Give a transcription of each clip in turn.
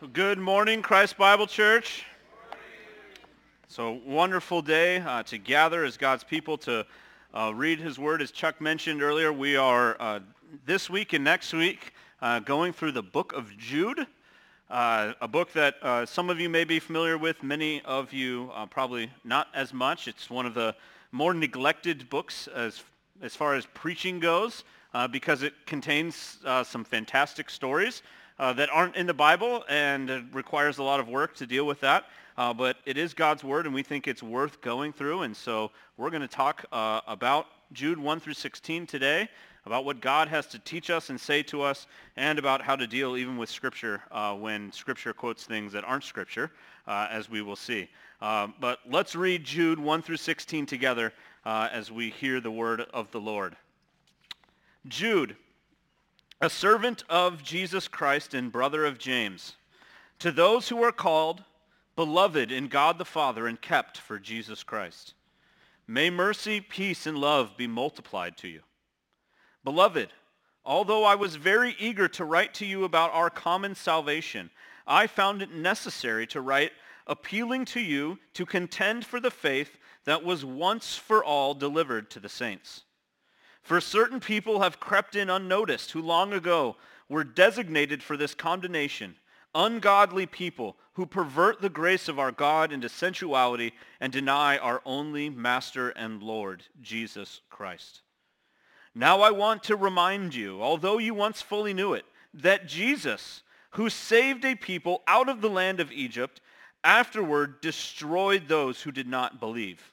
Good morning, Christ Bible Church. So wonderful day uh, to gather as God's people to uh, read his word. As Chuck mentioned earlier, we are uh, this week and next week uh, going through the book of Jude, uh, a book that uh, some of you may be familiar with, many of you probably not as much. It's one of the more neglected books as, as far as preaching goes because it contains some fantastic stories uh, that aren't in the Bible, and it requires a lot of work to deal with that. Uh, but it is God's Word, and we think it's worth going through. And so we're going to talk uh, about Jude 1 through 16 today, about what God has to teach us and say to us, and about how to deal even with Scripture uh, when Scripture quotes things that aren't Scripture, uh, as we will see. Uh, but let's read Jude 1 through 16 together as we hear the word of the Lord. Jude, a servant of Jesus Christ and brother of James, to those who are called, beloved in God the Father and kept for Jesus Christ. May mercy, peace, and love be multiplied to you. Beloved, although I was very eager to write to you about our common salvation, I found it necessary to write appealing to you to contend for the faith that was once for all delivered to the saints. For certain people have crept in unnoticed who long ago were designated for this condemnation, ungodly people who pervert the grace of our God into sensuality and deny our only Master and Lord, Jesus Christ. Now I want to remind you, although you once fully knew it, that Jesus, who saved a people out of the land of Egypt, afterward destroyed those who did not believe.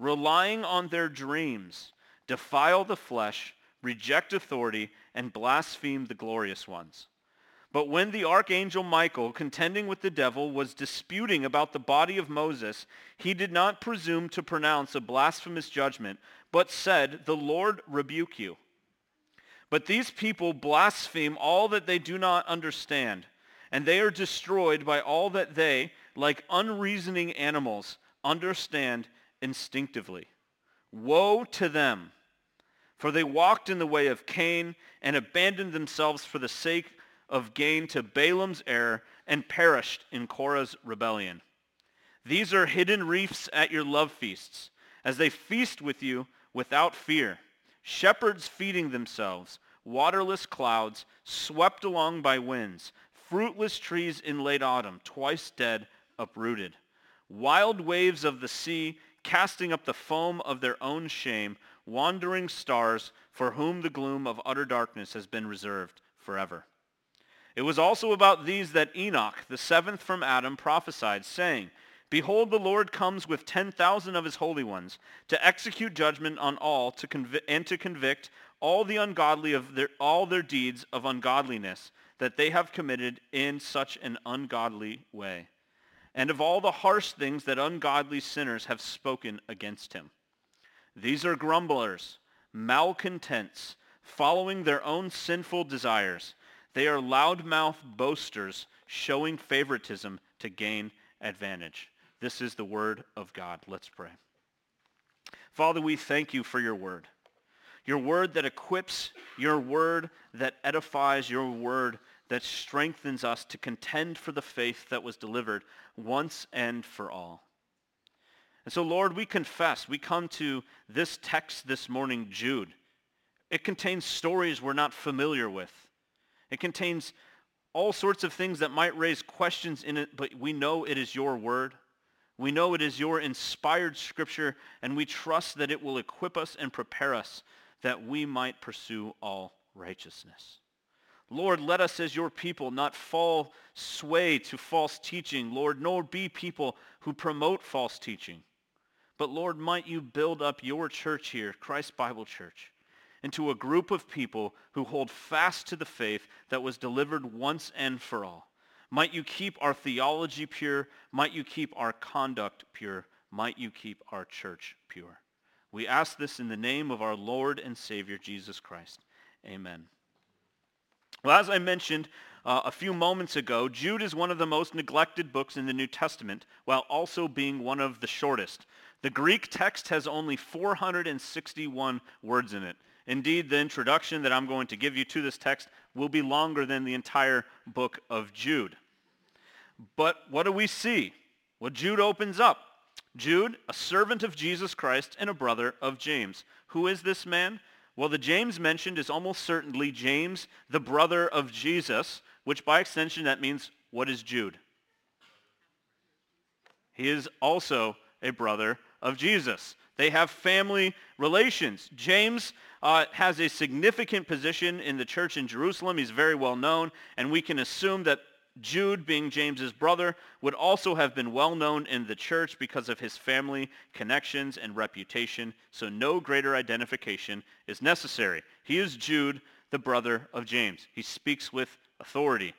relying on their dreams, defile the flesh, reject authority, and blaspheme the glorious ones. But when the archangel Michael, contending with the devil, was disputing about the body of Moses, he did not presume to pronounce a blasphemous judgment, but said, The Lord rebuke you. But these people blaspheme all that they do not understand, and they are destroyed by all that they, like unreasoning animals, understand instinctively. Woe to them, for they walked in the way of Cain and abandoned themselves for the sake of gain to Balaam's error and perished in Korah's rebellion. These are hidden reefs at your love feasts, as they feast with you without fear. Shepherds feeding themselves, waterless clouds, swept along by winds, fruitless trees in late autumn, twice dead, uprooted. Wild waves of the sea casting up the foam of their own shame, wandering stars for whom the gloom of utter darkness has been reserved forever. It was also about these that Enoch, the seventh from Adam, prophesied, saying, Behold, the Lord comes with 10,000 of his holy ones to execute judgment on all to convi- and to convict all the ungodly of their, all their deeds of ungodliness that they have committed in such an ungodly way and of all the harsh things that ungodly sinners have spoken against him. These are grumblers, malcontents, following their own sinful desires. They are loudmouth boasters, showing favoritism to gain advantage. This is the word of God. Let's pray. Father, we thank you for your word. Your word that equips, your word that edifies, your word that strengthens us to contend for the faith that was delivered once and for all. And so, Lord, we confess, we come to this text this morning, Jude. It contains stories we're not familiar with. It contains all sorts of things that might raise questions in it, but we know it is your word. We know it is your inspired scripture, and we trust that it will equip us and prepare us that we might pursue all righteousness. Lord, let us as your people not fall sway to false teaching, Lord, nor be people who promote false teaching. But Lord, might you build up your church here, Christ Bible Church, into a group of people who hold fast to the faith that was delivered once and for all. Might you keep our theology pure. Might you keep our conduct pure. Might you keep our church pure. We ask this in the name of our Lord and Savior, Jesus Christ. Amen. Well, as I mentioned uh, a few moments ago, Jude is one of the most neglected books in the New Testament, while also being one of the shortest. The Greek text has only 461 words in it. Indeed, the introduction that I'm going to give you to this text will be longer than the entire book of Jude. But what do we see? Well, Jude opens up. Jude, a servant of Jesus Christ and a brother of James. Who is this man? Well, the James mentioned is almost certainly James, the brother of Jesus, which by extension that means what is Jude? He is also a brother of Jesus. They have family relations. James uh, has a significant position in the church in Jerusalem. He's very well known, and we can assume that Jude, being James's brother, would also have been well known in the church because of his family connections and reputation, so no greater identification is necessary. He is Jude, the brother of James. He speaks with authority.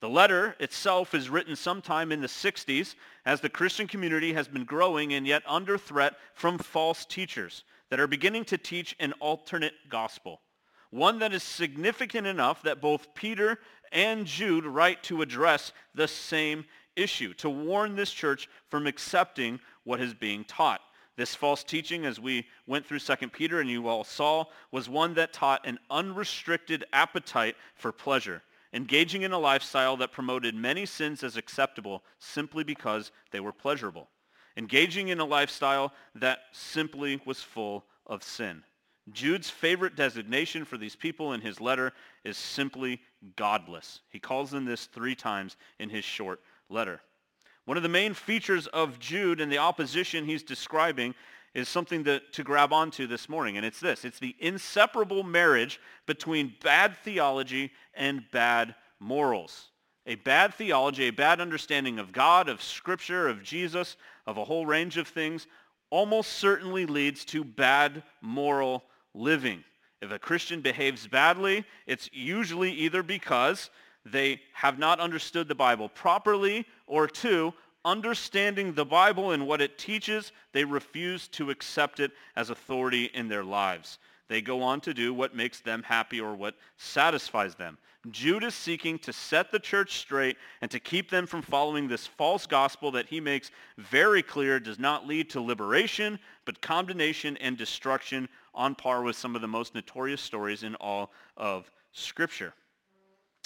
The letter itself is written sometime in the 60s as the Christian community has been growing and yet under threat from false teachers that are beginning to teach an alternate gospel, one that is significant enough that both Peter and Jude write to address the same issue, to warn this church from accepting what is being taught. This false teaching, as we went through 2 Peter and you all saw, was one that taught an unrestricted appetite for pleasure, engaging in a lifestyle that promoted many sins as acceptable simply because they were pleasurable, engaging in a lifestyle that simply was full of sin. Jude's favorite designation for these people in his letter is simply godless. He calls them this three times in his short letter. One of the main features of Jude and the opposition he's describing is something to, to grab onto this morning, and it's this. It's the inseparable marriage between bad theology and bad morals. A bad theology, a bad understanding of God, of Scripture, of Jesus, of a whole range of things, almost certainly leads to bad moral living. If a Christian behaves badly, it's usually either because they have not understood the Bible properly, or two, understanding the Bible and what it teaches, they refuse to accept it as authority in their lives. They go on to do what makes them happy or what satisfies them. Jude is seeking to set the church straight and to keep them from following this false gospel that he makes very clear does not lead to liberation, but condemnation and destruction on par with some of the most notorious stories in all of Scripture.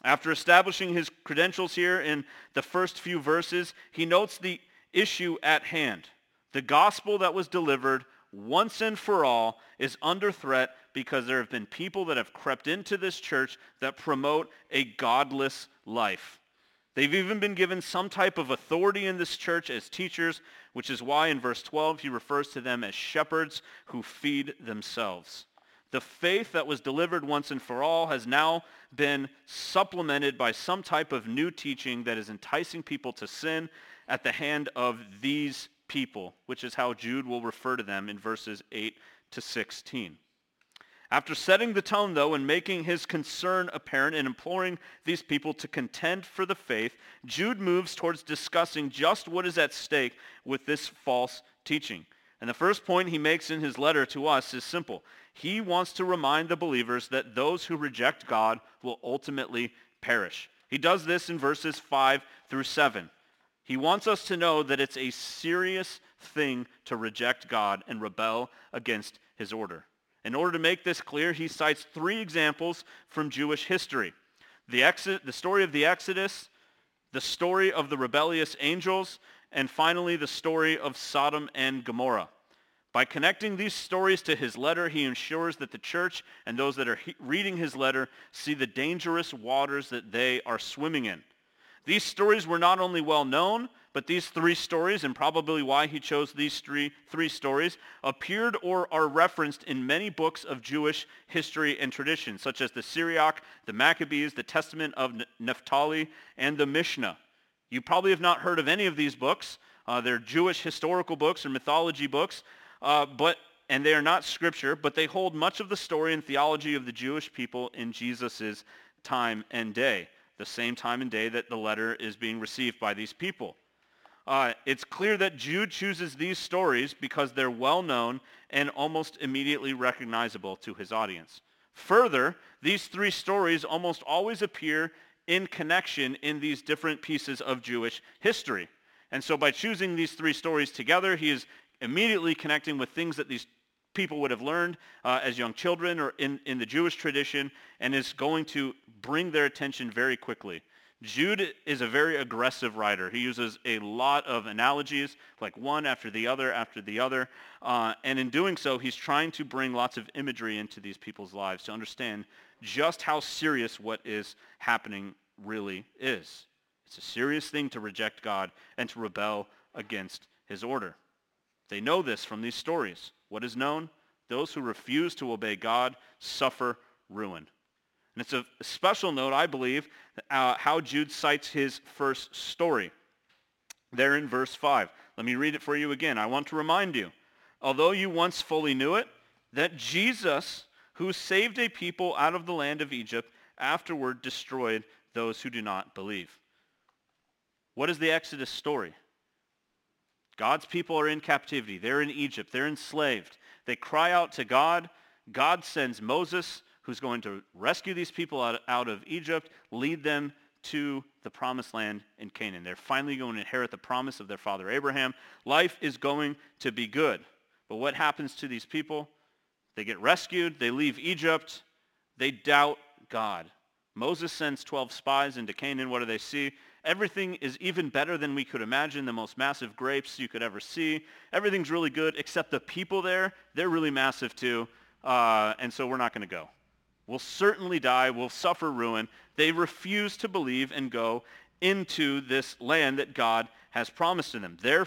After establishing his credentials here in the first few verses, he notes the issue at hand. The gospel that was delivered once and for all is under threat because there have been people that have crept into this church that promote a godless life. They've even been given some type of authority in this church as teachers, which is why in verse 12 he refers to them as shepherds who feed themselves. The faith that was delivered once and for all has now been supplemented by some type of new teaching that is enticing people to sin at the hand of these people, which is how Jude will refer to them in verses 8 to 16. After setting the tone, though, and making his concern apparent and imploring these people to contend for the faith, Jude moves towards discussing just what is at stake with this false teaching. And the first point he makes in his letter to us is simple. He wants to remind the believers that those who reject God will ultimately perish. He does this in verses 5 through 7. He wants us to know that it's a serious thing to reject God and rebel against his order. In order to make this clear, he cites three examples from Jewish history. The, the story of the Exodus, the story of the rebellious angels, and finally the story of Sodom and Gomorrah. By connecting these stories to his letter, he ensures that the church and those that are he- reading his letter see the dangerous waters that they are swimming in. These stories were not only well known, but these three stories, and probably why he chose these three, three stories, appeared or are referenced in many books of Jewish history and tradition, such as the Sirach, the Maccabees, the Testament of Naphtali, and the Mishnah. You probably have not heard of any of these books. Uh, they're Jewish historical books or mythology books, uh, but and they are not scripture, but they hold much of the story and theology of the Jewish people in Jesus' time and day. the same time and day that the letter is being received by these people. Uh, it's clear that Jude chooses these stories because they're well known and almost immediately recognizable to his audience. Further, these three stories almost always appear in connection in these different pieces of Jewish history. And so by choosing these three stories together, he is immediately connecting with things that these people would have learned uh, as young children or in, in the Jewish tradition and is going to bring their attention very quickly. Jude is a very aggressive writer. He uses a lot of analogies, like one after the other after the other. Uh, and in doing so, he's trying to bring lots of imagery into these people's lives to understand just how serious what is happening really is. It's a serious thing to reject God and to rebel against his order. They know this from these stories. What is known? Those who refuse to obey God suffer ruin. And it's a special note, I believe, uh, how Jude cites his first story. There in verse 5. Let me read it for you again. I want to remind you, although you once fully knew it, that Jesus, who saved a people out of the land of Egypt, afterward destroyed those who do not believe. What is the Exodus story? God's people are in captivity. They're in Egypt. They're enslaved. They cry out to God. God sends Moses, who's going to rescue these people out, out of Egypt, lead them to the promised land in Canaan. They're finally going to inherit the promise of their father Abraham. Life is going to be good. But what happens to these people? They get rescued. They leave Egypt. They doubt God. Moses sends 12 spies into Canaan. What do they see? Everything is even better than we could imagine, the most massive grapes you could ever see. Everything's really good, except the people there, they're really massive too, uh, and so we're not going to go. We'll certainly die. We'll suffer ruin. They refuse to believe and go into this land that God has promised to them. They're,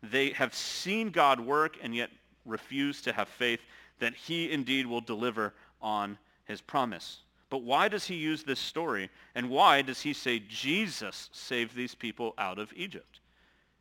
they have seen God work and yet refuse to have faith that he indeed will deliver on his promise. But why does he use this story? And why does he say Jesus saved these people out of Egypt?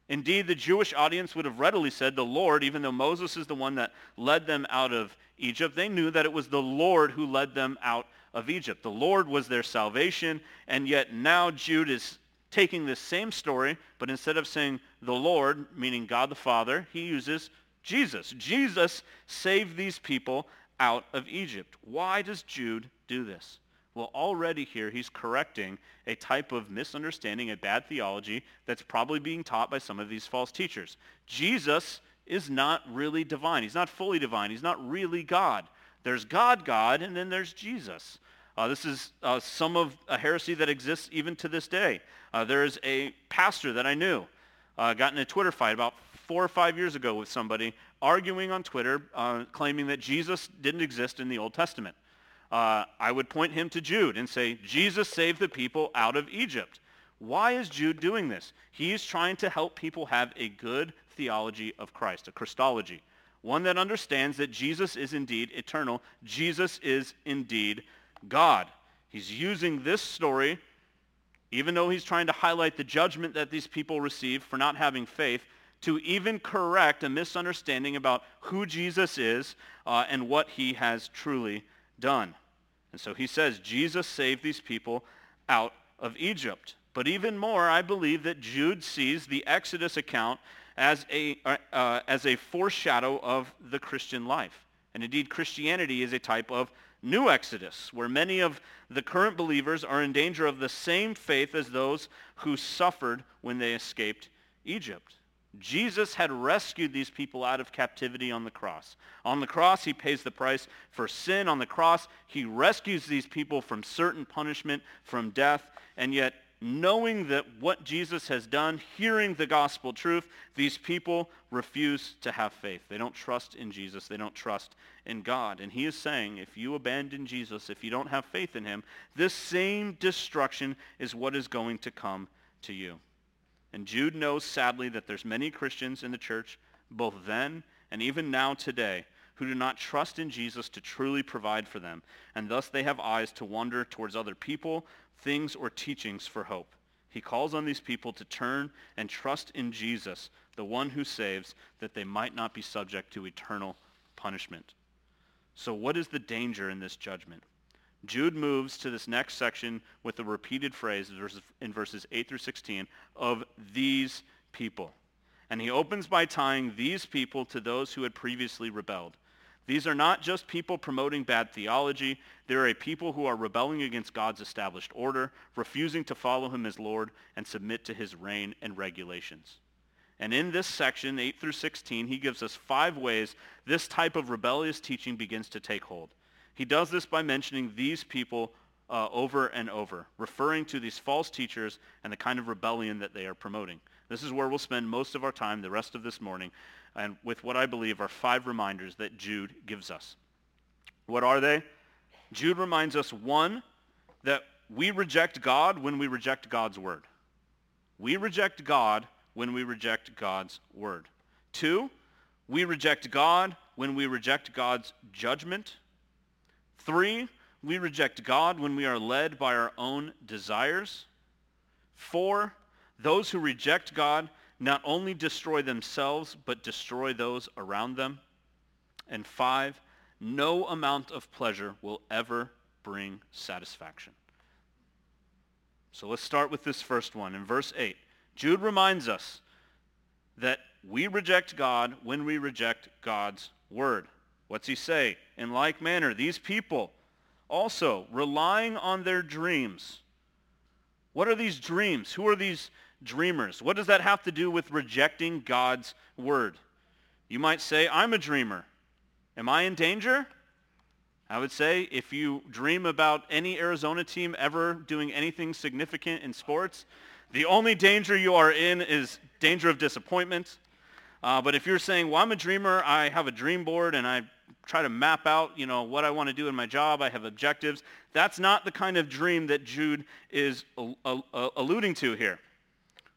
Indeed, the Jewish audience would have readily said the Lord, even though Moses is the one that led them out of Egypt, they knew that it was the Lord who led them out of Egypt. The Lord was their salvation, and yet now Jude is taking this same story, but instead of saying the Lord, meaning God the Father, he uses Jesus. Jesus saved these people out of Egypt. Why does Jude do this? Well, already here he's correcting a type of misunderstanding, a bad theology that's probably being taught by some of these false teachers. Jesus is not really divine. He's not fully divine. He's not really God. There's God, God, and then there's Jesus. Uh, this is uh, some of a heresy that exists even to this day. Uh, there is a pastor that I knew, uh, got in a Twitter fight about four or five years ago with somebody, arguing on Twitter, uh, claiming that Jesus didn't exist in the Old Testament uh, I would point him to Jude and say, Jesus saved the people out of Egypt. Why is Jude doing this? He is trying to help people have a good theology of Christ, a Christology, one that understands that Jesus is indeed eternal. Jesus is indeed God. He's using this story, even though he's trying to highlight the judgment that these people receive for not having faith, to even correct a misunderstanding about who Jesus is uh, and what he has truly done. And so he says, Jesus saved these people out of Egypt. But even more, I believe that Jude sees the Exodus account as a, uh, uh, as a foreshadow of the Christian life. And indeed, Christianity is a type of new Exodus, where many of the current believers are in danger of the same faith as those who suffered when they escaped Egypt. Jesus had rescued these people out of captivity on the cross. On the cross, he pays the price for sin. On the cross, he rescues these people from certain punishment, from death. And yet, knowing that what Jesus has done, hearing the gospel truth, these people refuse to have faith. They don't trust in Jesus. They don't trust in God. And he is saying, if you abandon Jesus, if you don't have faith in him, this same destruction is what is going to come to you. And Jude knows sadly that there's many Christians in the church, both then and even now today, who do not trust in Jesus to truly provide for them, and thus they have eyes to wander towards other people, things, or teachings for hope. He calls on these people to turn and trust in Jesus, the one who saves, that they might not be subject to eternal punishment. So what is the danger in this judgment? Jude moves to this next section with a repeated phrase in verses 8 through 16 of these people. And he opens by tying these people to those who had previously rebelled. These are not just people promoting bad theology. They are a people who are rebelling against God's established order, refusing to follow him as Lord and submit to his reign and regulations. And in this section, 8 through 16, he gives us five ways this type of rebellious teaching begins to take hold. He does this by mentioning these people uh, over and over, referring to these false teachers and the kind of rebellion that they are promoting. This is where we'll spend most of our time the rest of this morning and with what I believe are five reminders that Jude gives us. What are they? Jude reminds us, one, that we reject God when we reject God's word. We reject God when we reject God's word. Two, we reject God when we reject God's judgment. Three, we reject God when we are led by our own desires. Four, those who reject God not only destroy themselves, but destroy those around them. And five, no amount of pleasure will ever bring satisfaction. So let's start with this first one. In verse 8, Jude reminds us that we reject God when we reject God's word. What's he say? In like manner, these people also relying on their dreams. What are these dreams? Who are these dreamers. What does that have to do with rejecting God's word? You might say, I'm a dreamer. Am I in danger? I would say if you dream about any Arizona team ever doing anything significant in sports, the only danger you are in is danger of disappointment. Uh, but if you're saying, well, I'm a dreamer, I have a dream board, and I try to map out, you know, what I want to do in my job, I have objectives, that's not the kind of dream that Jude is uh, alluding to here.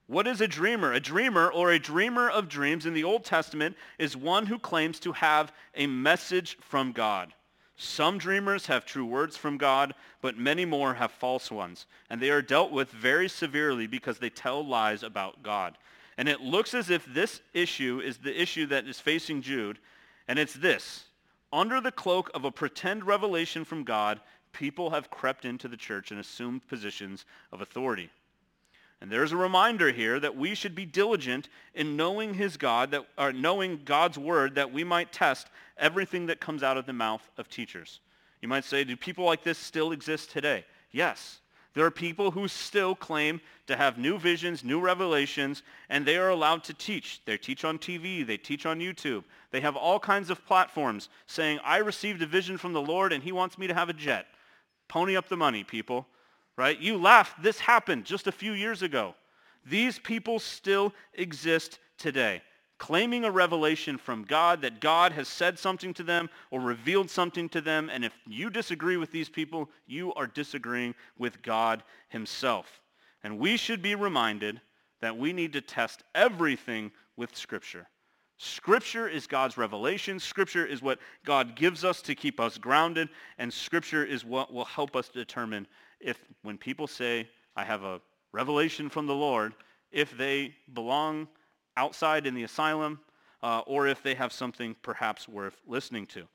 What is a dreamer? A dreamer or a dreamer of dreams in the Old Testament is one who claims to have a message from God. Some dreamers have true words from God, but many more have false ones, and they are dealt with very severely because they tell lies about God. And it looks as if this issue is the issue that is facing Jude, and it's this. Under the cloak of a pretend revelation from God, people have crept into the church and assumed positions of authority. And there's a reminder here that we should be diligent in knowing his God, that, or knowing God's word, that we might test everything that comes out of the mouth of teachers. You might say, do people like this still exist today? Yes. There are people who still claim to have new visions, new revelations, and they are allowed to teach. They teach on TV. They teach on YouTube. They have all kinds of platforms saying, I received a vision from the Lord and he wants me to have a jet. Pony up the money, people right? You laugh, this happened just a few years ago. These people still exist today, claiming a revelation from God that God has said something to them or revealed something to them. And if you disagree with these people, you are disagreeing with God himself. And we should be reminded that we need to test everything with Scripture. Scripture is God's revelation. Scripture is what God gives us to keep us grounded. And Scripture is what will help us determine if when people say, I have a revelation from the Lord, if they belong outside in the asylum uh, or if they have something perhaps worth listening to.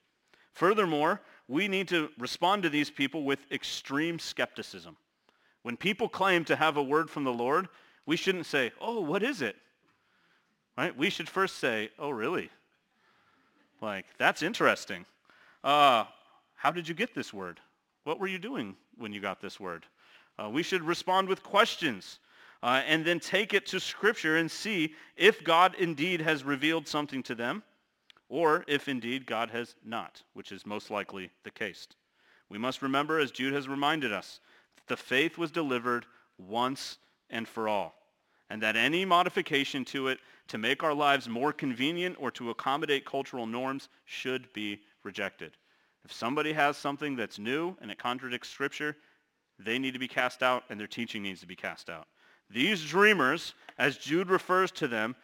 Furthermore, we need to respond to these people with extreme skepticism. When people claim to have a word from the Lord, we shouldn't say, oh, what is it? Right? We should first say, oh, really? Like, that's interesting. Uh, how did you get this word? What were you doing when you got this word? Uh, we should respond with questions uh, and then take it to Scripture and see if God indeed has revealed something to them or if indeed God has not, which is most likely the case. We must remember, as Jude has reminded us, that the faith was delivered once and for all, and that any modification to it to make our lives more convenient or to accommodate cultural norms should be rejected. If somebody has something that's new and it contradicts Scripture, they need to be cast out and their teaching needs to be cast out. These dreamers, as Jude refers to them,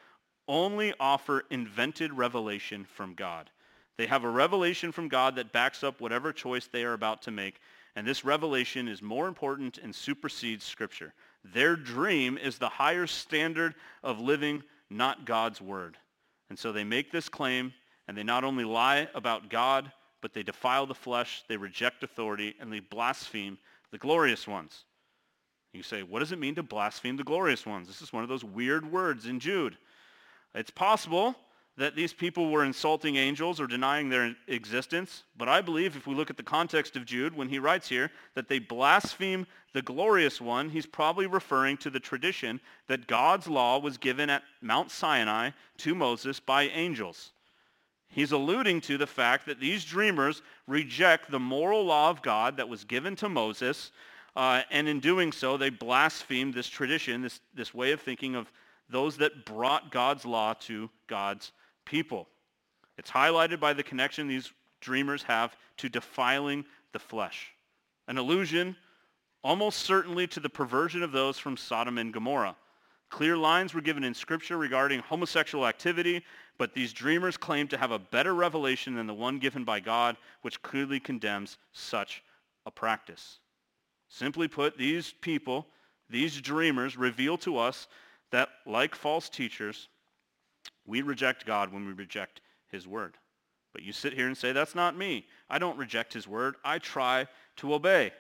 only offer invented revelation from God. They have a revelation from God that backs up whatever choice they are about to make, and this revelation is more important and supersedes Scripture. Their dream is the higher standard of living, not God's word. And so they make this claim, and they not only lie about God, but they defile the flesh, they reject authority, and they blaspheme the glorious ones. You say, what does it mean to blaspheme the glorious ones? This is one of those weird words in Jude. It's possible that these people were insulting angels or denying their existence, but I believe if we look at the context of Jude, when he writes here that they blaspheme the glorious one, he's probably referring to the tradition that God's law was given at Mount Sinai to Moses by angels. He's alluding to the fact that these dreamers reject the moral law of God that was given to Moses, uh, and in doing so, they blaspheme this tradition, this, this way of thinking of those that brought God's law to God's people. It's highlighted by the connection these dreamers have to defiling the flesh, an allusion almost certainly to the perversion of those from Sodom and Gomorrah. Clear lines were given in Scripture regarding homosexual activity, but these dreamers claim to have a better revelation than the one given by God, which clearly condemns such a practice. Simply put, these people, these dreamers, reveal to us that, like false teachers, we reject God when we reject his word. But you sit here and say, that's not me. I don't reject his word. I try to obey.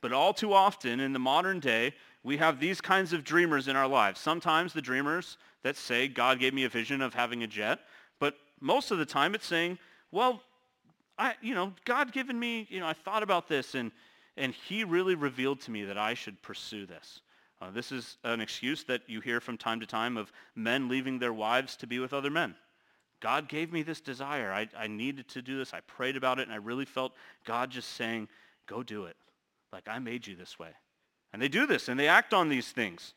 But all too often in the modern day, we have these kinds of dreamers in our lives. Sometimes the dreamers that say, God gave me a vision of having a jet. But most of the time it's saying, well, I, you know, God given me, you know, I thought about this and, and he really revealed to me that I should pursue this. Uh, this is an excuse that you hear from time to time of men leaving their wives to be with other men. God gave me this desire. I, I needed to do this. I prayed about it, and I really felt God just saying, go do it. Like, I made you this way. And they do this, and they act on these things.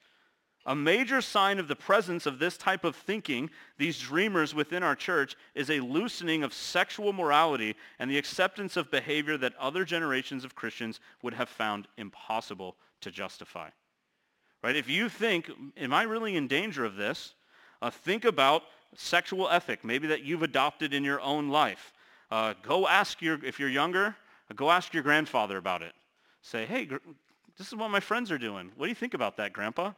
A major sign of the presence of this type of thinking, these dreamers within our church, is a loosening of sexual morality and the acceptance of behavior that other generations of Christians would have found impossible to justify. Right? If you think, am I really in danger of this? Uh, think about sexual ethic, maybe that you've adopted in your own life. Uh, go ask your, if you're younger, go ask your grandfather about it. Say, hey, gr- this is what my friends are doing. What do you think about that, Grandpa?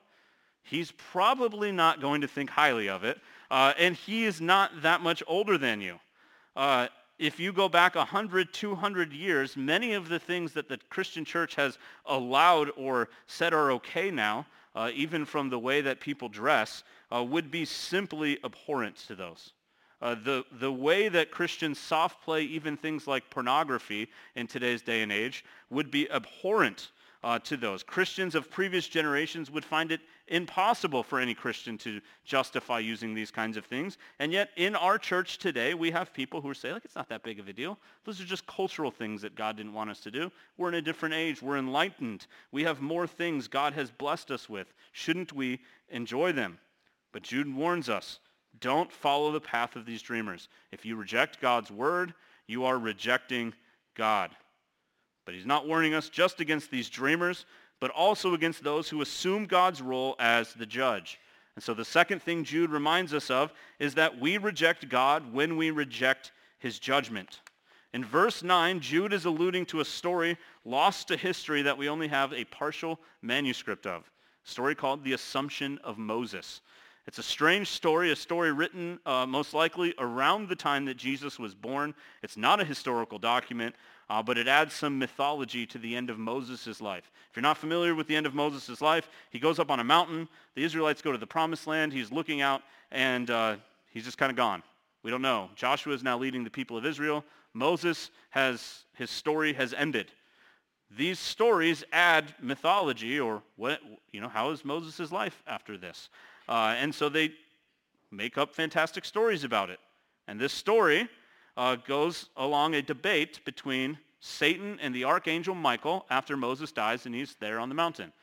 He's probably not going to think highly of it, uh, and he is not that much older than you. Uh, if you go back 100, 200 years, many of the things that the Christian church has allowed or said are okay now uh, even from the way that people dress, uh, would be simply abhorrent to those. Uh, the, the way that Christians soft play even things like pornography in today's day and age would be abhorrent uh, to those. Christians of previous generations would find it impossible for any Christian to justify using these kinds of things. And yet in our church today, we have people who say, like, it's not that big of a deal. Those are just cultural things that God didn't want us to do. We're in a different age. We're enlightened. We have more things God has blessed us with. Shouldn't we enjoy them? But Jude warns us, don't follow the path of these dreamers. If you reject God's word, you are rejecting God. But he's not warning us just against these dreamers, but also against those who assume God's role as the judge. And so the second thing Jude reminds us of is that we reject God when we reject his judgment. In verse 9, Jude is alluding to a story lost to history that we only have a partial manuscript of, a story called the Assumption of Moses. It's a strange story, a story written uh, most likely around the time that Jesus was born. It's not a historical document, uh, but it adds some mythology to the end of Moses' life. If you're not familiar with the end of Moses' life, he goes up on a mountain. The Israelites go to the promised land. He's looking out, and uh, he's just kind of gone. We don't know. Joshua is now leading the people of Israel. Moses has, his story has ended. These stories add mythology, or what, you know, how is Moses' life after this? Uh, and so they make up fantastic stories about it. And this story uh, goes along a debate between Satan and the archangel Michael after Moses dies and he's there on the mountain.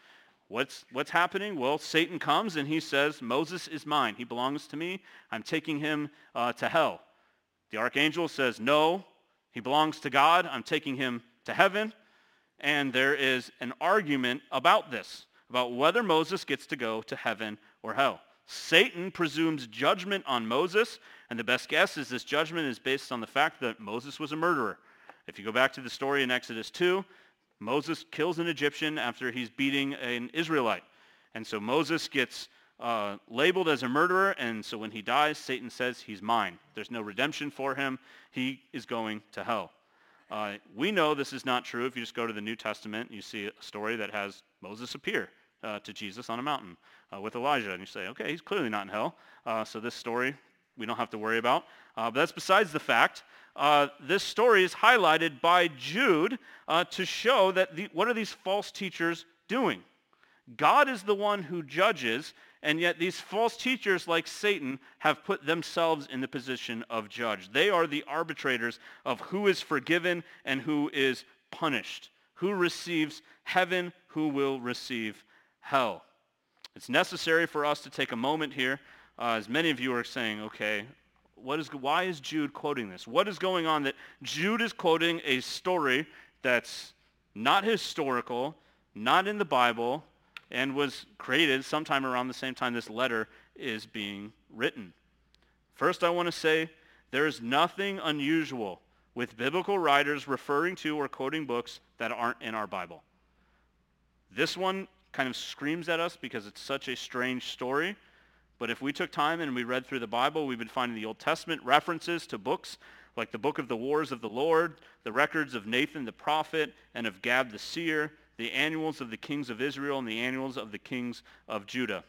What's, what's happening? Well, Satan comes and he says, Moses is mine. He belongs to me. I'm taking him uh, to hell. The archangel says, no, he belongs to God. I'm taking him to heaven. And there is an argument about this, about whether Moses gets to go to heaven or hell. Satan presumes judgment on Moses, and the best guess is this judgment is based on the fact that Moses was a murderer. If you go back to the story in Exodus 2, Moses kills an Egyptian after he's beating an Israelite. And so Moses gets uh, labeled as a murderer, and so when he dies, Satan says he's mine. There's no redemption for him. He is going to hell. Uh, we know this is not true if you just go to the New Testament. You see a story that has Moses appear uh, to Jesus on a mountain uh, with Elijah. And you say, okay, he's clearly not in hell. Uh, so this story we don't have to worry about. Uh, but that's besides the fact. Uh, this story is highlighted by Jude to show that the, what are these false teachers doing? God is the one who judges, and yet these false teachers like Satan have put themselves in the position of judge. They are the arbitrators of who is forgiven and who is punished, who receives heaven, who will receive hell. It's necessary for us to take a moment here, uh, as many of you are saying, okay, what is, why is Jude quoting this? What is going on that Jude is quoting a story that's not historical, not in the Bible, and was created sometime around the same time this letter is being written. First, I want to say there is nothing unusual with biblical writers referring to or quoting books that aren't in our Bible. This one kind of screams at us because it's such a strange story. But if we took time and we read through the Bible, we would find in the Old Testament references to books like the book of the wars of the Lord, the records of Nathan the prophet, and of Gad the seer, the annuals of the kings of Israel and the annuals of the kings of Judah.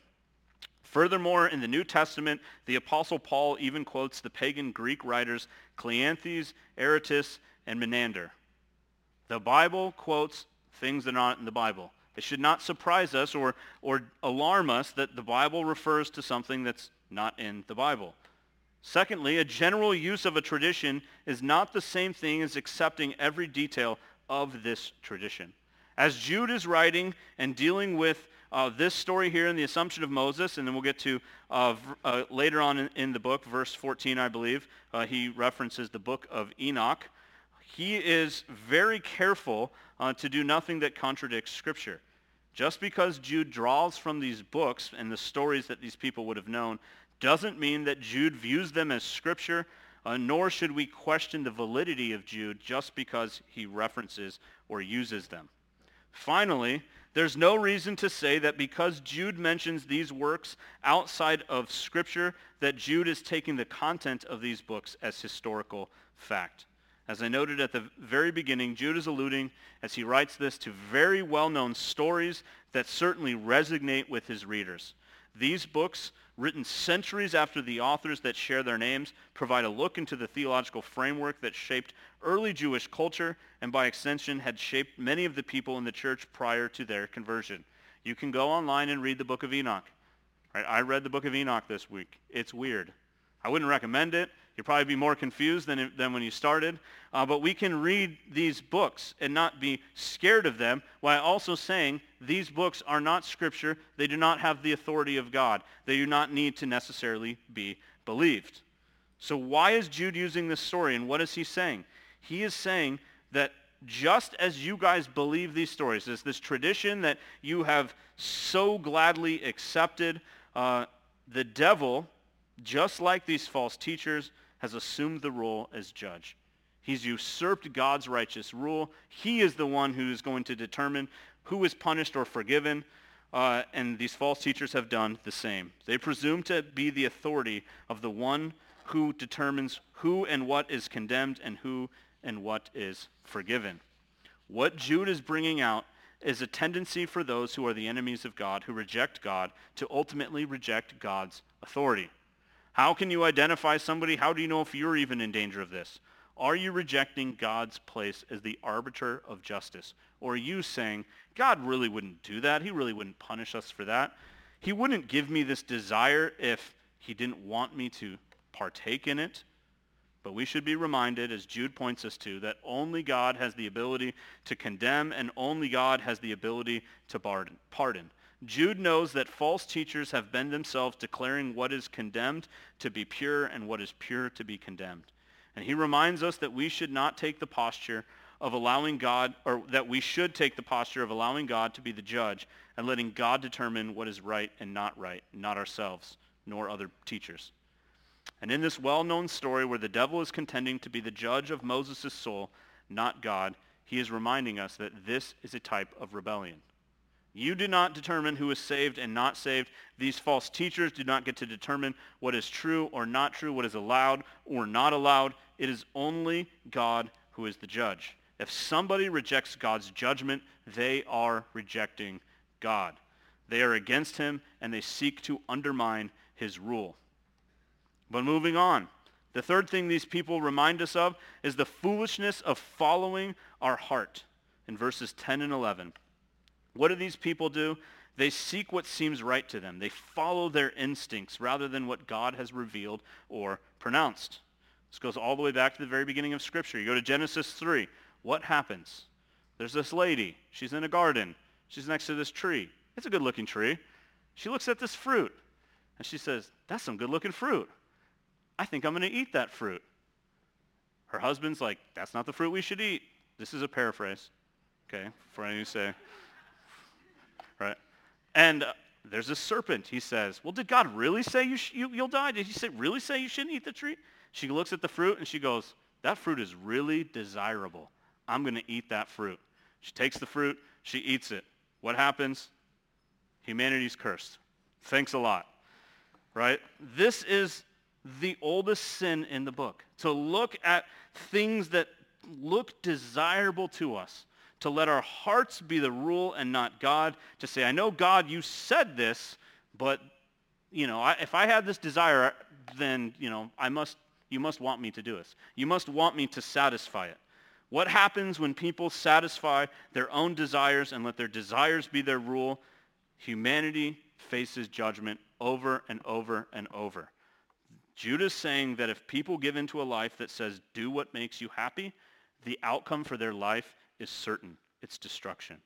Furthermore, in the New Testament, the Apostle Paul even quotes the pagan Greek writers Cleanthes, Aratus, and Menander. The Bible quotes things that are not in the Bible. It should not surprise us or, or alarm us that the Bible refers to something that's not in the Bible. Secondly, a general use of a tradition is not the same thing as accepting every detail of this tradition. As Jude is writing and dealing with uh, this story here in the Assumption of Moses, and then we'll get to uh, v- uh, later on in, in, the book, verse 14, I believe, uh, he references the book of Enoch. He is very careful uh, to do nothing that contradicts Scripture. Just because Jude draws from these books and the stories that these people would have known doesn't mean that Jude views them as Scripture, uh, nor should we question the validity of Jude just because he references or uses them. Finally, there's no reason to say that because Jude mentions these works outside of Scripture, that Jude is taking the content of these books as historical fact. As I noted at the very beginning, Jude is alluding, as he writes this, to very well-known stories that certainly resonate with his readers. These books written centuries after the authors that share their names, provide a look into the theological framework that shaped early Jewish culture and by extension had shaped many of the people in the church prior to their conversion. You can go online and read the book of Enoch. Right? I read the book of Enoch this week. It's weird. I wouldn't recommend it. You'll probably be more confused than, than when you started. Uh, but we can read these books and not be scared of them while also saying these books are not scripture. They do not have the authority of God. They do not need to necessarily be believed. So why is Jude using this story and what is he saying? He is saying that just as you guys believe these stories, this, this tradition that you have so gladly accepted, uh, the devil, just like these false teachers, has assumed the role as judge. He's usurped God's righteous rule. He is the one who is going to determine who is punished or forgiven. Uh, and these false teachers have done the same. They presume to be the authority of the one who determines who and what is condemned and who and what is forgiven. What Jude is bringing out is a tendency for those who are the enemies of God, who reject God, to ultimately reject God's authority. How can you identify somebody? How do you know if you're even in danger of this? Are you rejecting God's place as the arbiter of justice? Or are you saying, God really wouldn't do that. He really wouldn't punish us for that. He wouldn't give me this desire if he didn't want me to partake in it. But we should be reminded, as Jude points us to, that only God has the ability to condemn and only God has the ability to pardon. Jude knows that false teachers have been themselves declaring what is condemned to be pure and what is pure to be condemned. And he reminds us that we should not take the posture of allowing God, or that we should take the posture of allowing God to be the judge and letting God determine what is right and not right, not ourselves, nor other teachers. And in this well-known story where the devil is contending to be the judge of Moses' soul, not God, he is reminding us that this is a type of rebellion. You do not determine who is saved and not saved. These false teachers do not get to determine what is true or not true, what is allowed or not allowed. It is only God who is the judge. If somebody rejects God's judgment, they are rejecting God. They are against him and they seek to undermine his rule. But moving on, the third thing these people remind us of is the foolishness of following our heart in verses 10 and 11. What do these people do? They seek what seems right to them. They follow their instincts rather than what God has revealed or pronounced. This goes all the way back to the very beginning of Scripture. You go to Genesis 3. What happens? There's this lady. She's in a garden. She's next to this tree. It's a good-looking tree. She looks at this fruit, and she says, that's some good-looking fruit. I think I'm going to eat that fruit. Her husband's like, that's not the fruit we should eat. This is a paraphrase, okay, for any who say. Right? And uh, there's a serpent, he says. Well, did God really say you sh- you, you'll die? Did he say, really say you shouldn't eat the tree? She looks at the fruit and she goes, that fruit is really desirable. I'm going to eat that fruit. She takes the fruit. She eats it. What happens? Humanity's cursed. Thanks a lot. Right? This is the oldest sin in the book. To look at things that look desirable to us. To let our hearts be the rule and not God. To say, I know, God, you said this, but, you know, I, if I had this desire, then, you know, I must, you must want me to do this. You must want me to satisfy it. What happens when people satisfy their own desires and let their desires be their rule? Humanity faces judgment over and over and over. Jude is saying that if people give into a life that says, do what makes you happy, the outcome for their life is certain. It's destruction.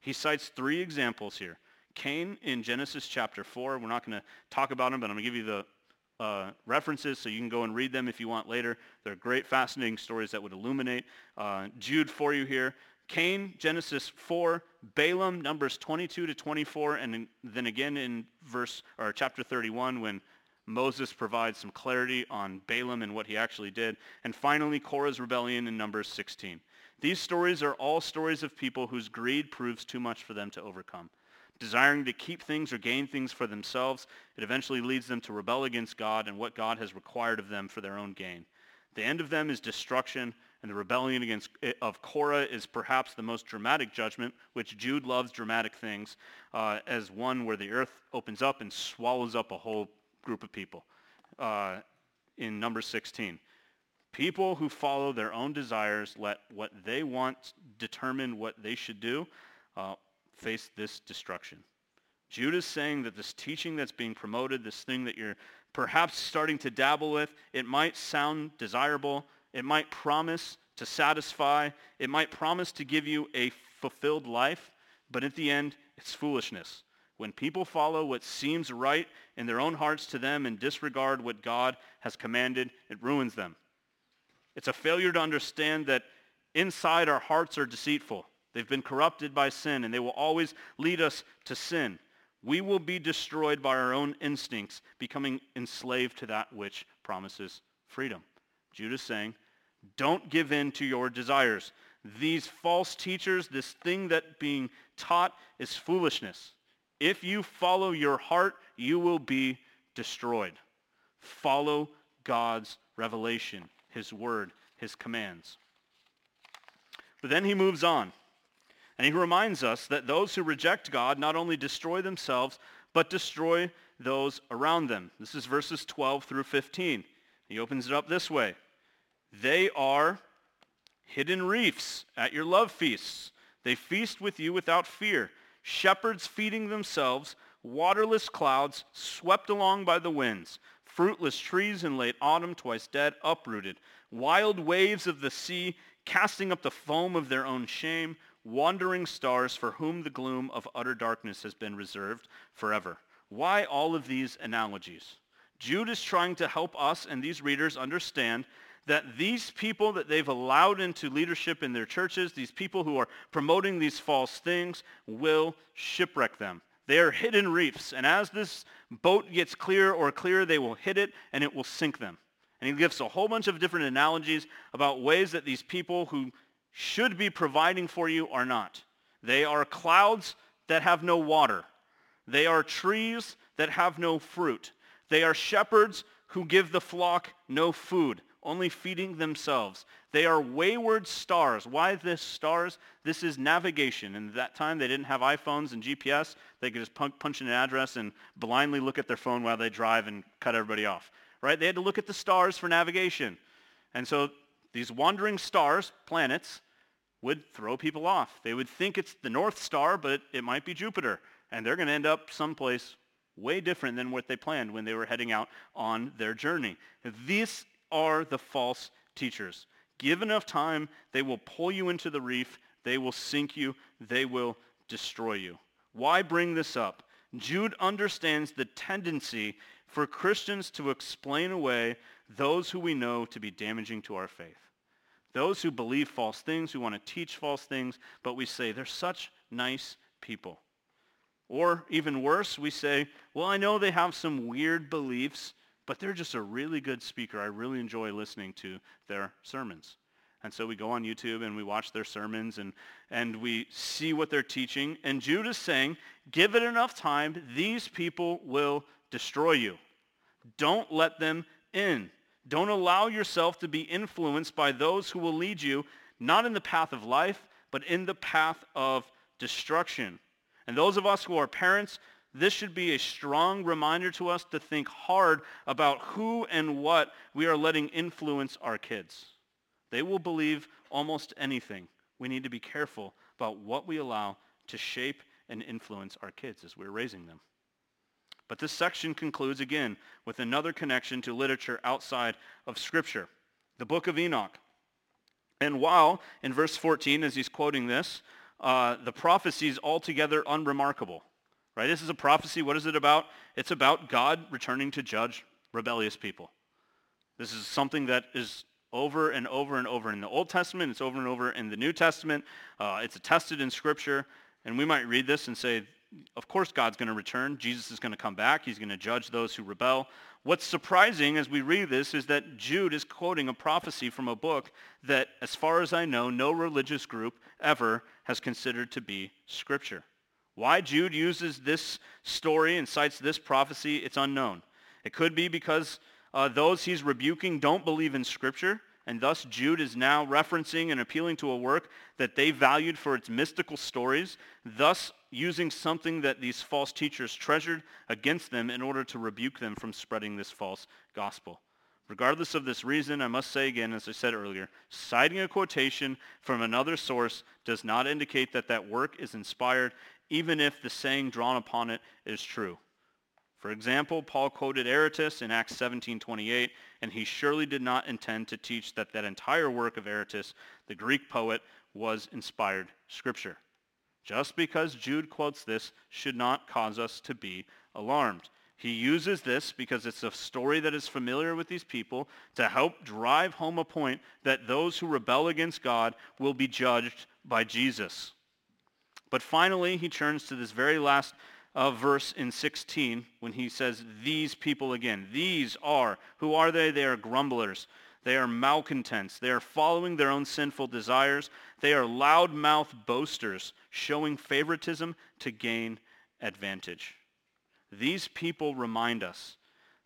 He cites three examples here. Cain in Genesis chapter 4. We're not going to talk about him, but I'm going to give you the uh, references so you can go and read them if you want later. They're great, fascinating stories that would illuminate uh, Jude for you here. Cain, Genesis 4, Balaam, Numbers 22 to 24, and then again in verse or chapter 31 when Moses provides some clarity on Balaam and what he actually did. And finally, Korah's rebellion in Numbers 16. These stories are all stories of people whose greed proves too much for them to overcome. Desiring to keep things or gain things for themselves, it eventually leads them to rebel against God and what God has required of them for their own gain. The end of them is destruction, and the rebellion against eh, of Korah is perhaps the most dramatic judgment, which Jude loves dramatic things, uh, as one where the earth opens up and swallows up a whole group of people uh, in number 16. People who follow their own desires, let what they want determine what they should do, uh, face this destruction. Jude is saying that this teaching that's being promoted, this thing that you're perhaps starting to dabble with, it might sound desirable. It might promise to satisfy. It might promise to give you a fulfilled life. But at the end, it's foolishness. When people follow what seems right in their own hearts to them and disregard what God has commanded, it ruins them. It's a failure to understand that inside our hearts are deceitful. They've been corrupted by sin, and they will always lead us to sin. We will be destroyed by our own instincts, becoming enslaved to that which promises freedom. Jude is saying, don't give in to your desires. These false teachers, this thing that being taught is foolishness. If you follow your heart, you will be destroyed. Follow God's revelation, his word, his commands. But then he moves on. And he reminds us that those who reject God not only destroy themselves, but destroy those around them. This is verses 12 through 15. He opens it up this way. They are hidden reefs at your love feasts. They feast with you without fear shepherds feeding themselves, waterless clouds swept along by the winds, fruitless trees in late autumn twice dead, uprooted, wild waves of the sea casting up the foam of their own shame, wandering stars for whom the gloom of utter darkness has been reserved forever. Why all of these analogies? Jude is trying to help us and these readers understand that these people that they've allowed into leadership in their churches, these people who are promoting these false things, will shipwreck them. They are hidden reefs, and as this boat gets clearer or clearer, they will hit it and it will sink them. And he gives a whole bunch of different analogies about ways that these people who should be providing for you are not. They are clouds that have no water. They are trees that have no fruit. They are shepherds who give the flock no food only feeding themselves. They are wayward stars. Why this stars? This is navigation. And at that time, they didn't have iPhones and GPS. They could just punch in an address and blindly look at their phone while they drive and cut everybody off. Right? They had to look at the stars for navigation. And so these wandering stars, planets, would throw people off. They would think it's the North Star, but it might be Jupiter. And they're going to end up someplace way different than what they planned when they were heading out on their journey. These are the false teachers. Give enough time, they will pull you into the reef, they will sink you, they will destroy you. Why bring this up? Jude understands the tendency for Christians to explain away those who we know to be damaging to our faith. Those who believe false things, who want to teach false things, but we say they're such nice people. Or even worse, we say, well, I know they have some weird beliefs, but they're just a really good speaker. I really enjoy listening to their sermons. And so we go on YouTube and we watch their sermons and, and we see what they're teaching. And Jude is saying, give it enough time, these people will destroy you. Don't let them in. Don't allow yourself to be influenced by those who will lead you not in the path of life, but in the path of destruction. And those of us who are parents, this should be a strong reminder to us to think hard about who and what we are letting influence our kids. They will believe almost anything. We need to be careful about what we allow to shape and influence our kids as we're raising them. But this section concludes again with another connection to literature outside of Scripture, the book of Enoch. And while in verse 14, as he's quoting this, uh, the prophecy is altogether unremarkable. Right? This is a prophecy. What is it about? It's about God returning to judge rebellious people. This is something that is over and over and over in the Old Testament. It's over and over in the New Testament. Uh, it's attested in Scripture. And we might read this and say, of course God's going to return. Jesus is going to come back. He's going to judge those who rebel. What's surprising as we read this is that Jude is quoting a prophecy from a book that, as far as I know, no religious group ever has considered to be Scripture. Why Jude uses this story and cites this prophecy, it's unknown. It could be because uh, those he's rebuking don't believe in Scripture, and thus Jude is now referencing and appealing to a work that they valued for its mystical stories, thus using something that these false teachers treasured against them in order to rebuke them from spreading this false gospel. Regardless of this reason, I must say again, as I said earlier, citing a quotation from another source does not indicate that that work is inspired, even if the saying drawn upon it is true. For example, Paul quoted Aratus in Acts 17:28, and he surely did not intend to teach that that entire work of Aratus, the Greek poet, was inspired scripture. Just because Jude quotes this should not cause us to be alarmed. He uses this because it's a story that is familiar with these people to help drive home a point that those who rebel against God will be judged by Jesus. But finally, he turns to this very last uh, verse in 16 when he says, these people again. These are, who are they? They are grumblers. They are malcontents. They are following their own sinful desires. They are loudmouth boasters, showing favoritism to gain advantage. These people remind us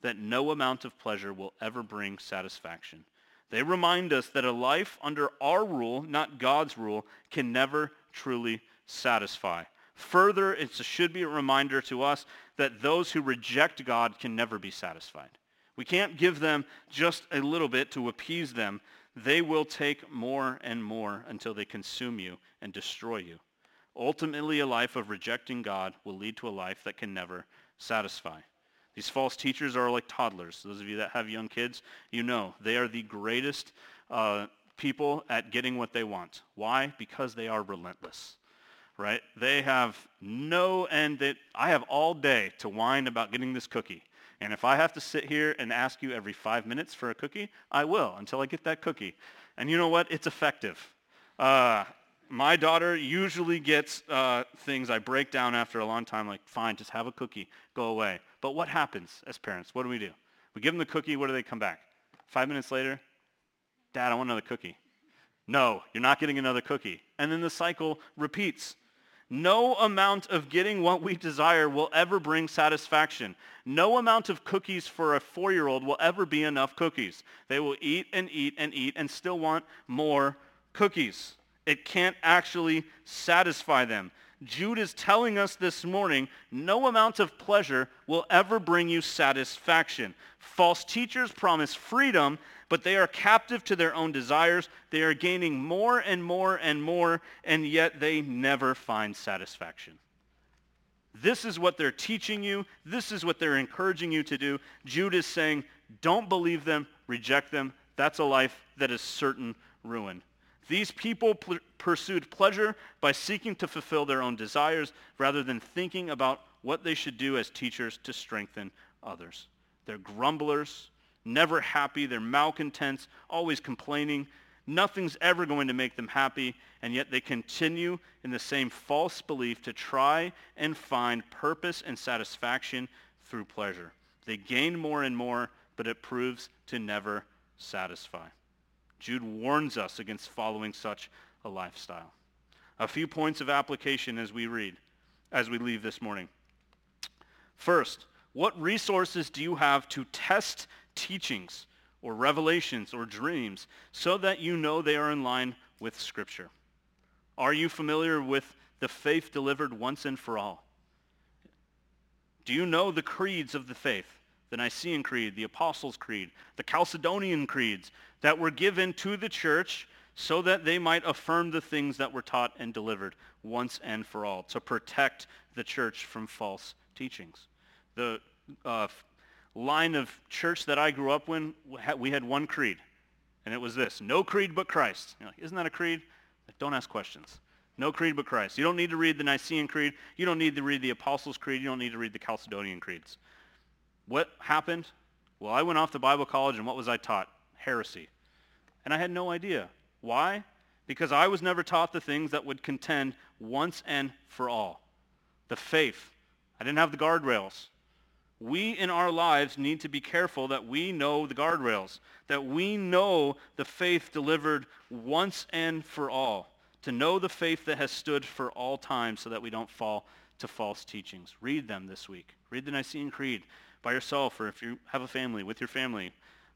that no amount of pleasure will ever bring satisfaction. They remind us that a life under our rule, not God's rule, can never truly satisfy. Further, it should be a reminder to us that those who reject God can never be satisfied. We can't give them just a little bit to appease them. They will take more and more until they consume you and destroy you. Ultimately, a life of rejecting God will lead to a life that can never satisfy. These false teachers are like toddlers. Those of you that have young kids, you know they are the greatest uh, people at getting what they want. Why? Because they are relentless, right? They have no end. That I have all day to whine about getting this cookie. And if I have to sit here and ask you every five minutes for a cookie, I will until I get that cookie. And you know what? It's effective. Uh, my daughter usually gets uh, things I break down after a long time, like, fine, just have a cookie, go away. But what happens as parents? What do we do? We give them the cookie, what do they come back? Five minutes later, Dad, I want another cookie. No, you're not getting another cookie. And then the cycle repeats. No amount of getting what we desire will ever bring satisfaction. No amount of cookies for a four-year-old will ever be enough cookies. They will eat and eat and eat and still want more cookies. It can't actually satisfy them. Jude is telling us this morning, no amount of pleasure will ever bring you satisfaction. False teachers promise freedom, but they are captive to their own desires. They are gaining more and more and more, and yet they never find satisfaction. This is what they're teaching you. This is what they're encouraging you to do. Jude is saying, don't believe them, reject them. That's a life that is certain ruin. These people pl- pursued pleasure by seeking to fulfill their own desires rather than thinking about what they should do as teachers to strengthen others. They're grumblers, never happy. They're malcontents, always complaining. Nothing's ever going to make them happy, and yet they continue in the same false belief to try and find purpose and satisfaction through pleasure. They gain more and more, but it proves to never satisfy. Jude warns us against following such a lifestyle. A few points of application as we read, as we leave this morning. First, what resources do you have to test teachings or revelations or dreams so that you know they are in line with Scripture? Are you familiar with the faith delivered once and for all? Do you know the creeds of the faith? The Nicene Creed, the Apostles' Creed, the Chalcedonian Creeds, that were given to the church so that they might affirm the things that were taught and delivered once and for all, to protect the church from false teachings. The uh, line of church that I grew up in, we had one creed, and it was this, no creed but Christ. Like, Isn't that a creed? Don't ask questions. No creed but Christ. You don't need to read the Nicene Creed. You don't need to read the Apostles' Creed. You don't need to read the Chalcedonian Creeds. What happened? Well, I went off to Bible college, and what was I taught? heresy. And I had no idea. Why? Because I was never taught the things that would contend once and for all. The faith. I didn't have the guardrails. We in our lives need to be careful that we know the guardrails, that we know the faith delivered once and for all, to know the faith that has stood for all time so that we don't fall to false teachings. Read them this week. Read the Nicene Creed by yourself or if you have a family, with your family.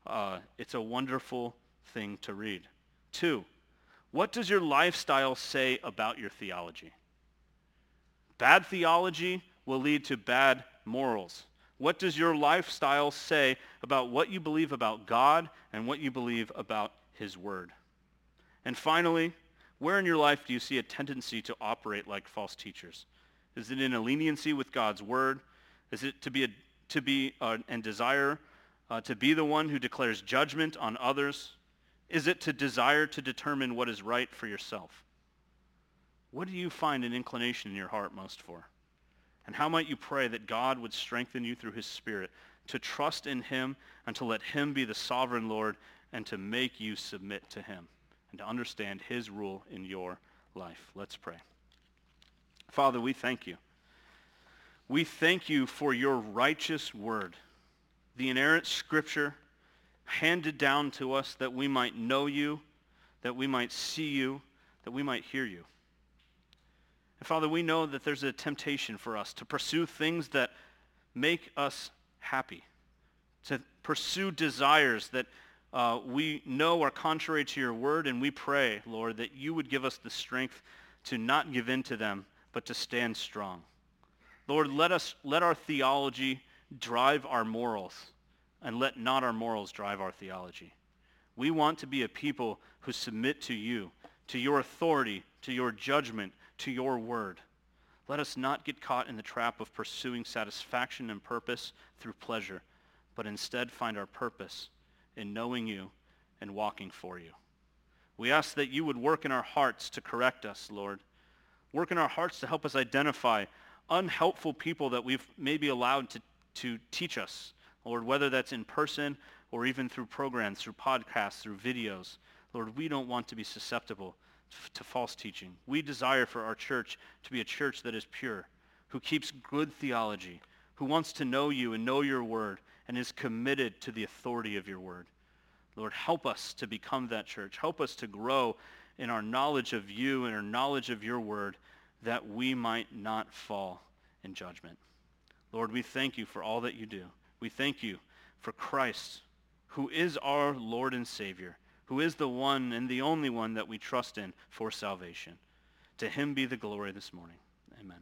Uh, it's a wonderful thing to read. Two, what does your lifestyle say about your theology? Bad theology will lead to bad morals. What does your lifestyle say about what you believe about God and what you believe about his word? And finally, where in your life do you see a tendency to operate like false teachers? Is it in a leniency with God's word? Is it to be, a, to be and desire uh, to be the one who declares judgment on others? Is it to desire to determine what is right for yourself? What do you find an inclination in your heart most for? And how might you pray that God would strengthen you through his Spirit to trust in him and to let him be the sovereign Lord and to make you submit to him and to understand his rule in your life? Let's pray. Father, we thank you. We thank you for your righteous word the inerrant scripture handed down to us that we might know you, that we might see you, that we might hear you. And Father, we know that there's a temptation for us to pursue things that make us happy, to pursue desires that uh, we know are contrary to your word, and we pray, Lord, that you would give us the strength to not give in to them, but to stand strong. Lord, let us let our theology drive our morals, and let not our morals drive our theology. We want to be a people who submit to you, to your authority, to your judgment, to your word. Let us not get caught in the trap of pursuing satisfaction and purpose through pleasure, but instead find our purpose in knowing you and walking for you. We ask that you would work in our hearts to correct us, Lord. Work in our hearts to help us identify unhelpful people that we've maybe allowed to to teach us, Lord, whether that's in person or even through programs, through podcasts, through videos. Lord, we don't want to be susceptible to false teaching. We desire for our church to be a church that is pure, who keeps good theology, who wants to know you and know your word, and is committed to the authority of your word. Lord, help us to become that church. Help us to grow in our knowledge of you and our knowledge of your word, that we might not fall in judgment. Lord, we thank you for all that you do. We thank you for Christ, who is our Lord and Savior, who is the one and the only one that we trust in for salvation. To him be the glory this morning. Amen.